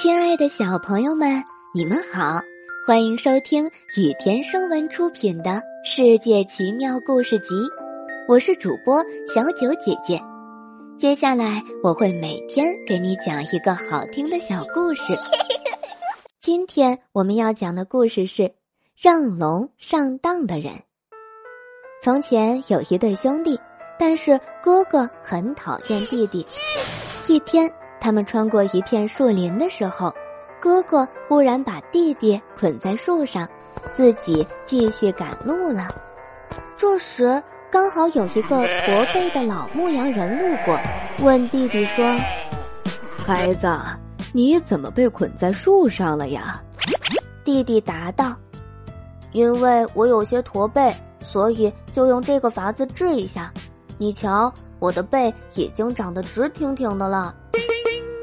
亲爱的小朋友们，你们好，欢迎收听雨田声文出品的《世界奇妙故事集》，我是主播小九姐姐。接下来我会每天给你讲一个好听的小故事。今天我们要讲的故事是《让龙上当的人》。从前有一对兄弟，但是哥哥很讨厌弟弟。一天。他们穿过一片树林的时候，哥哥忽然把弟弟捆在树上，自己继续赶路了。这时，刚好有一个驼背的老牧羊人路过，问弟弟说：“孩子，你怎么被捆在树上了呀？”弟弟答道：“因为我有些驼背，所以就用这个法子治一下。你瞧，我的背已经长得直挺挺的了。”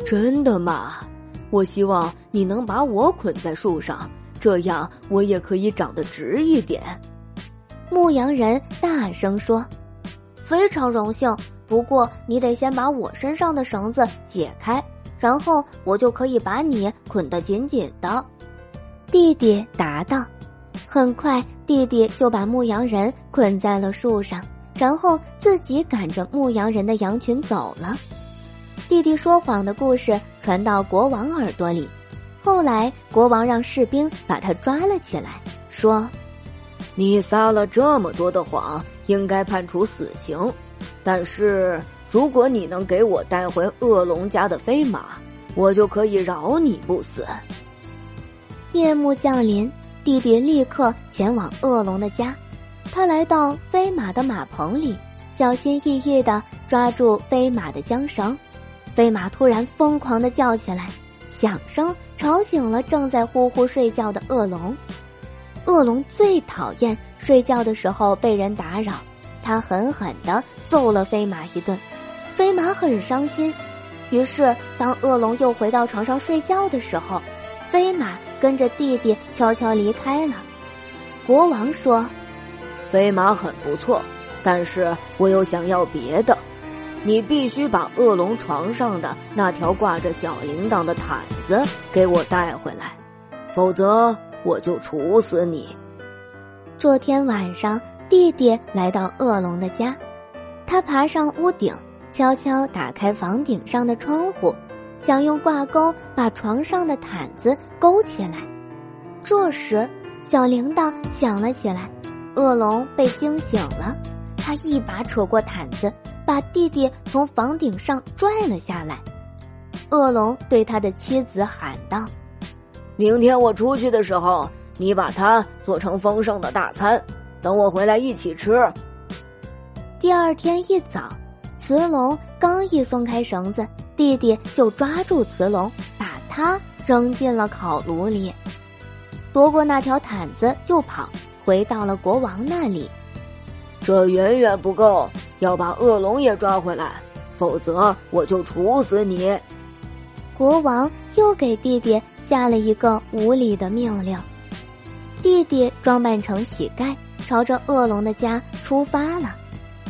真的吗？我希望你能把我捆在树上，这样我也可以长得直一点。牧羊人大声说：“非常荣幸，不过你得先把我身上的绳子解开，然后我就可以把你捆得紧紧的。”弟弟答道。很快，弟弟就把牧羊人捆在了树上，然后自己赶着牧羊人的羊群走了。弟弟说谎的故事传到国王耳朵里，后来国王让士兵把他抓了起来，说：“你撒了这么多的谎，应该判处死刑。但是如果你能给我带回恶龙家的飞马，我就可以饶你不死。”夜幕降临，弟弟立刻前往恶龙的家。他来到飞马的马棚里，小心翼翼地抓住飞马的缰绳。飞马突然疯狂的叫起来，响声吵醒了正在呼呼睡觉的恶龙。恶龙最讨厌睡觉的时候被人打扰，他狠狠的揍了飞马一顿。飞马很伤心，于是当恶龙又回到床上睡觉的时候，飞马跟着弟弟悄悄离开了。国王说：“飞马很不错，但是我又想要别的。”你必须把恶龙床上的那条挂着小铃铛的毯子给我带回来，否则我就处死你。这天晚上，弟弟来到恶龙的家，他爬上屋顶，悄悄打开房顶上的窗户，想用挂钩把床上的毯子勾起来。这时，小铃铛响了起来，恶龙被惊醒了，他一把扯过毯子。把弟弟从房顶上拽了下来，恶龙对他的妻子喊道：“明天我出去的时候，你把它做成丰盛的大餐，等我回来一起吃。”第二天一早，雌龙刚一松开绳子，弟弟就抓住雌龙，把它扔进了烤炉里，夺过那条毯子就跑，回到了国王那里。这远远不够，要把恶龙也抓回来，否则我就处死你。国王又给弟弟下了一个无理的命令。弟弟装扮成乞丐，朝着恶龙的家出发了。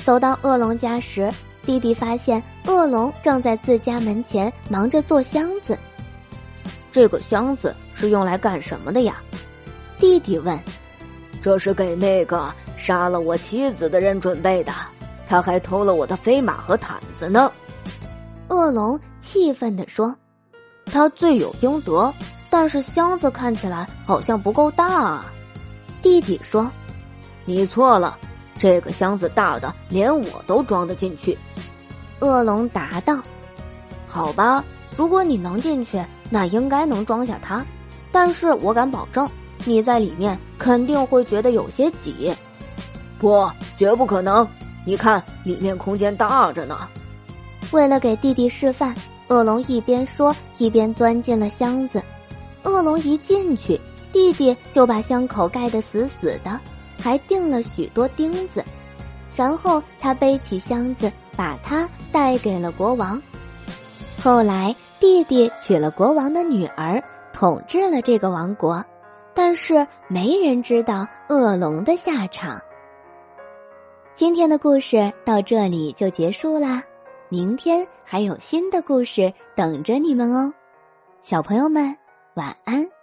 走到恶龙家时，弟弟发现恶龙正在自家门前忙着做箱子。这个箱子是用来干什么的呀？弟弟问。这是给那个杀了我妻子的人准备的，他还偷了我的飞马和毯子呢。恶龙气愤地说：“他罪有应得，但是箱子看起来好像不够大。”啊。”弟弟说：“你错了，这个箱子大的连我都装得进去。”恶龙答道：“好吧，如果你能进去，那应该能装下它，但是我敢保证。”你在里面肯定会觉得有些挤，不，绝不可能。你看，里面空间大着呢。为了给弟弟示范，恶龙一边说一边钻进了箱子。恶龙一进去，弟弟就把箱口盖得死死的，还钉了许多钉子。然后他背起箱子，把它带给了国王。后来，弟弟娶了国王的女儿，统治了这个王国。但是没人知道恶龙的下场。今天的故事到这里就结束啦，明天还有新的故事等着你们哦。小朋友们，晚安。